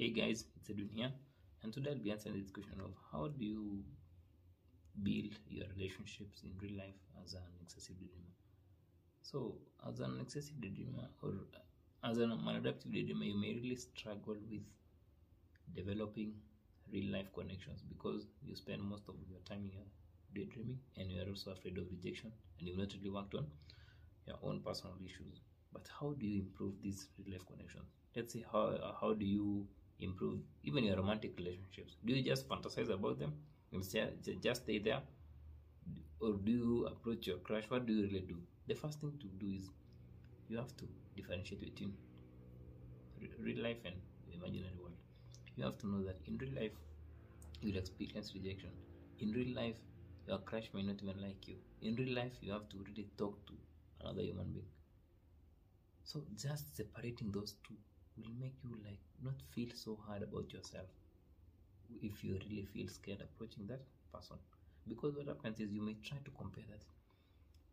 Hey guys, it's Edwin here, and today I'll be answering this question of how do you build your relationships in real life as an excessive daydreamer. So, as an excessive daydreamer or as an maladaptive daydreamer, you may really struggle with developing real life connections because you spend most of your time in your daydreaming and you are also afraid of rejection and you've not really worked on your own personal issues. But how do you improve these real life connections? Let's see how how do you improve even your romantic relationships? Do you just fantasize about them and ju- just stay there, or do you approach your crush? What do you really do? The first thing to do is you have to differentiate between real life and imaginary world. You have to know that in real life you'll experience rejection. In real life, your crush may not even like you. In real life, you have to really talk to another human being. So just separating those two will make you like not feel so hard about yourself if you really feel scared approaching that person. Because what happens is you may try to compare that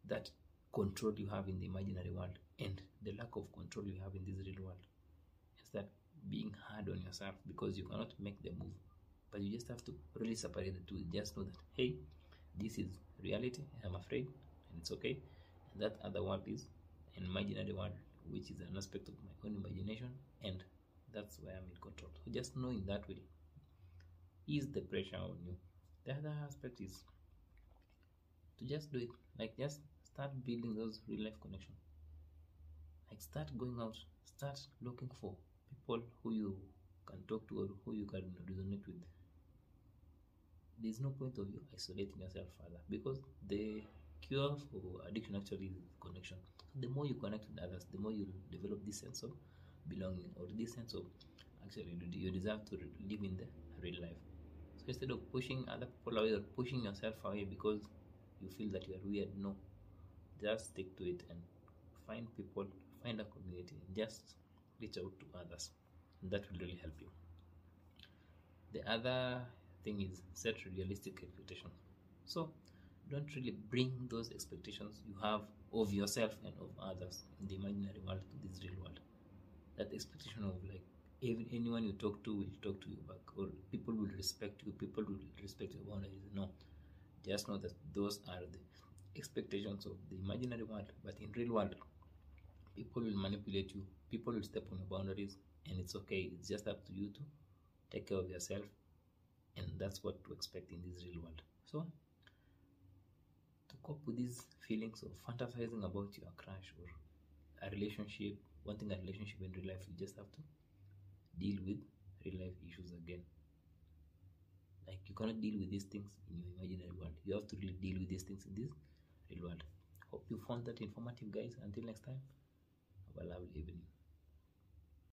that control you have in the imaginary world and the lack of control you have in this real world. It's that being hard on yourself because you cannot make the move. But you just have to really separate the two. Just know that hey, this is reality. I'm afraid, and it's okay. And that other world is an imaginary world, which is an aspect of my own imagination, and that's where I'm in control. So just knowing that will ease the pressure on you. The other aspect is to just do it. Like just start building those real life connections. Like start going out, start looking for people who you can talk to or who you can resonate with. There's no point of you isolating yourself further because the cure for addiction actually is connection. The more you connect with others, the more you develop this sense of belonging or this sense of actually you deserve to live in the real life. So instead of pushing other people away or pushing yourself away because you feel that you are weird, no, just stick to it and find people, find a community, and just reach out to others. And that will really help you. The other thing is set realistic expectations. So don't really bring those expectations you have of yourself and of others in the imaginary world to this real world. That expectation of like even anyone you talk to will talk to you back, or people will respect you, people will respect your boundaries. No, just know that those are the expectations of the imaginary world, but in real world, people will manipulate you, people will step on your boundaries, and it's okay. It's just up to you to take care of yourself, and that's what to expect in this real world. So, cope with these feelings of fantasizing about your crush or a relationship, wanting a relationship in real life, you just have to deal with real life issues again. Like you cannot deal with these things in your imaginary world. You have to really deal with these things in this real world. Hope you found that informative, guys. Until next time, have a lovely evening.